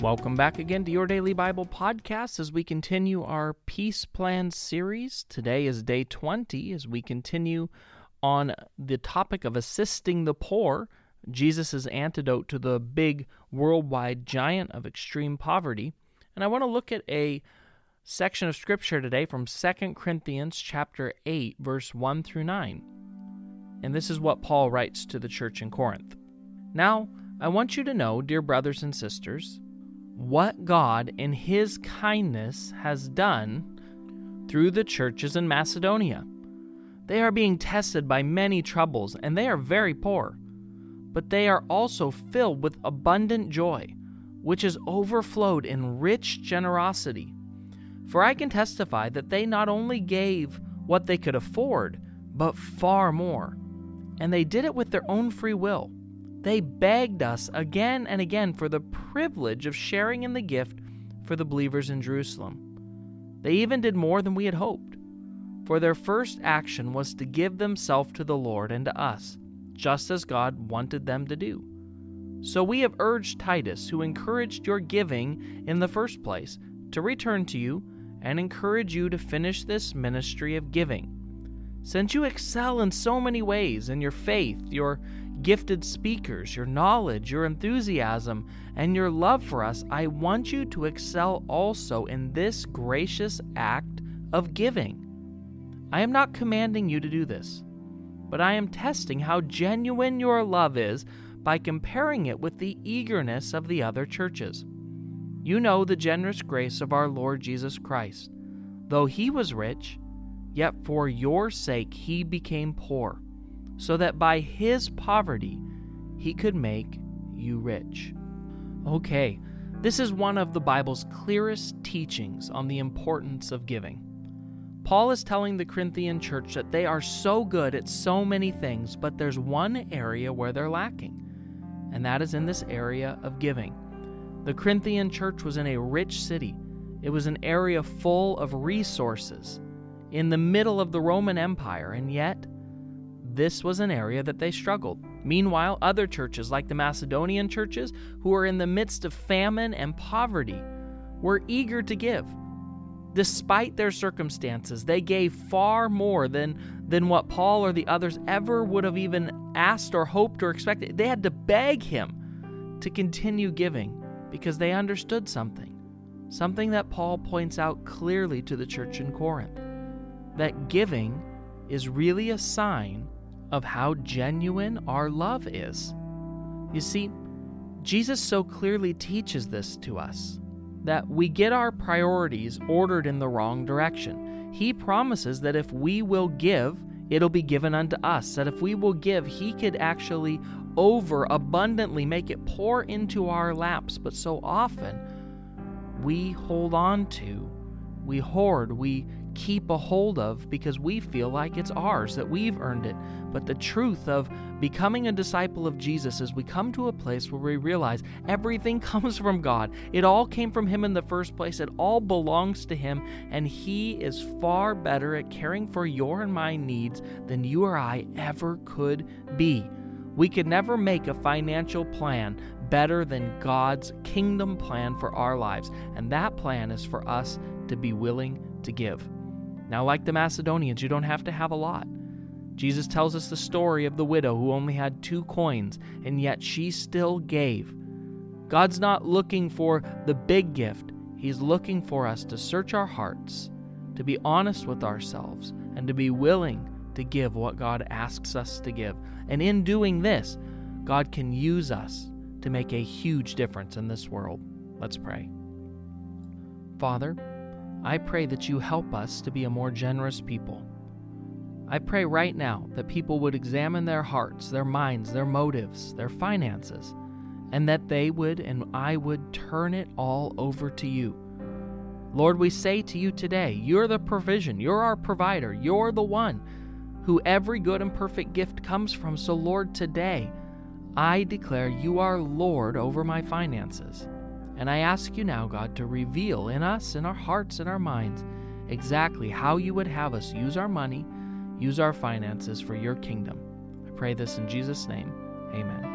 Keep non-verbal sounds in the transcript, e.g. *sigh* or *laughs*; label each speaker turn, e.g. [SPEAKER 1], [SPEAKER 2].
[SPEAKER 1] Welcome back again to your Daily Bible Podcast as we continue our Peace Plan series. Today is day 20 as we continue on the topic of assisting the poor, Jesus' antidote to the big worldwide giant of extreme poverty. And I want to look at a section of scripture today from 2 Corinthians chapter 8 verse 1 through 9. And this is what Paul writes to the church in Corinth. Now, I want you to know, dear brothers and sisters, what God, in His kindness, has done through the churches in Macedonia. They are being tested by many troubles, and they are very poor. But they are also filled with abundant joy, which is overflowed in rich generosity. For I can testify that they not only gave what they could afford, but far more. And they did it with their own free will they begged us again and again for the privilege of sharing in the gift for the believers in Jerusalem. They even did more than we had hoped, for their first action was to give themselves to the Lord and to us, just as God wanted them to do. So we have urged Titus, who encouraged your giving in the first place, to return to you and encourage you to finish this ministry of giving. Since you excel in so many ways in your faith, your gifted speakers, your knowledge, your enthusiasm, and your love for us, I want you to excel also in this gracious act of giving. I am not commanding you to do this, but I am testing how genuine your love is by comparing it with the eagerness of the other churches. You know the generous grace of our Lord Jesus Christ. Though he was rich, yet for your sake he became poor so that by his poverty he could make you rich. Okay, this is one of the Bible's clearest teachings on the importance of giving. Paul is telling the Corinthian church that they are so good at so many things, but there's one area where they're lacking, and that is in this area of giving. The Corinthian church was in a rich city, it was an area full of resources in the middle of the Roman Empire, and yet this was an area that they struggled. Meanwhile, other churches, like the Macedonian churches, who were in the midst of famine and poverty, were eager to give. Despite their circumstances, they gave far more than, than what Paul or the others ever would have even asked or hoped or expected. They had to beg him to continue giving because they understood something. Something that Paul points out clearly to the church in Corinth that giving is really a sign of how genuine our love is. You see, Jesus so clearly teaches this to us that we get our priorities ordered in the wrong direction. He promises that if we will give, it'll be given unto us. That if we will give, He could actually over abundantly make it pour into our laps. But so often, we hold on to, we hoard, we keep a hold of because we feel like it's ours, that we've earned it. But the truth of becoming a disciple of Jesus is we come to a place where we realize everything *laughs* comes from God. It all came from Him in the first place, it all belongs to Him, and He is far better at caring for your and my needs than you or I ever could be. We could never make a financial plan better than God's kingdom plan for our lives, and that plan is for us to be willing to give. Now, like the Macedonians, you don't have to have a lot. Jesus tells us the story of the widow who only had two coins, and yet she still gave. God's not looking for the big gift, He's looking for us to search our hearts, to be honest with ourselves, and to be willing to give what God asks us to give. And in doing this, God can use us to make a huge difference in this world. Let's pray. Father, I pray that you help us to be a more generous people. I pray right now that people would examine their hearts, their minds, their motives, their finances, and that they would and I would turn it all over to you. Lord, we say to you today, you're the provision, you're our provider, you're the one who every good and perfect gift comes from. So, Lord, today I declare you are Lord over my finances. And I ask you now, God, to reveal in us, in our hearts, in our minds, exactly how you would have us use our money, use our finances for your kingdom. I pray this in Jesus' name. Amen.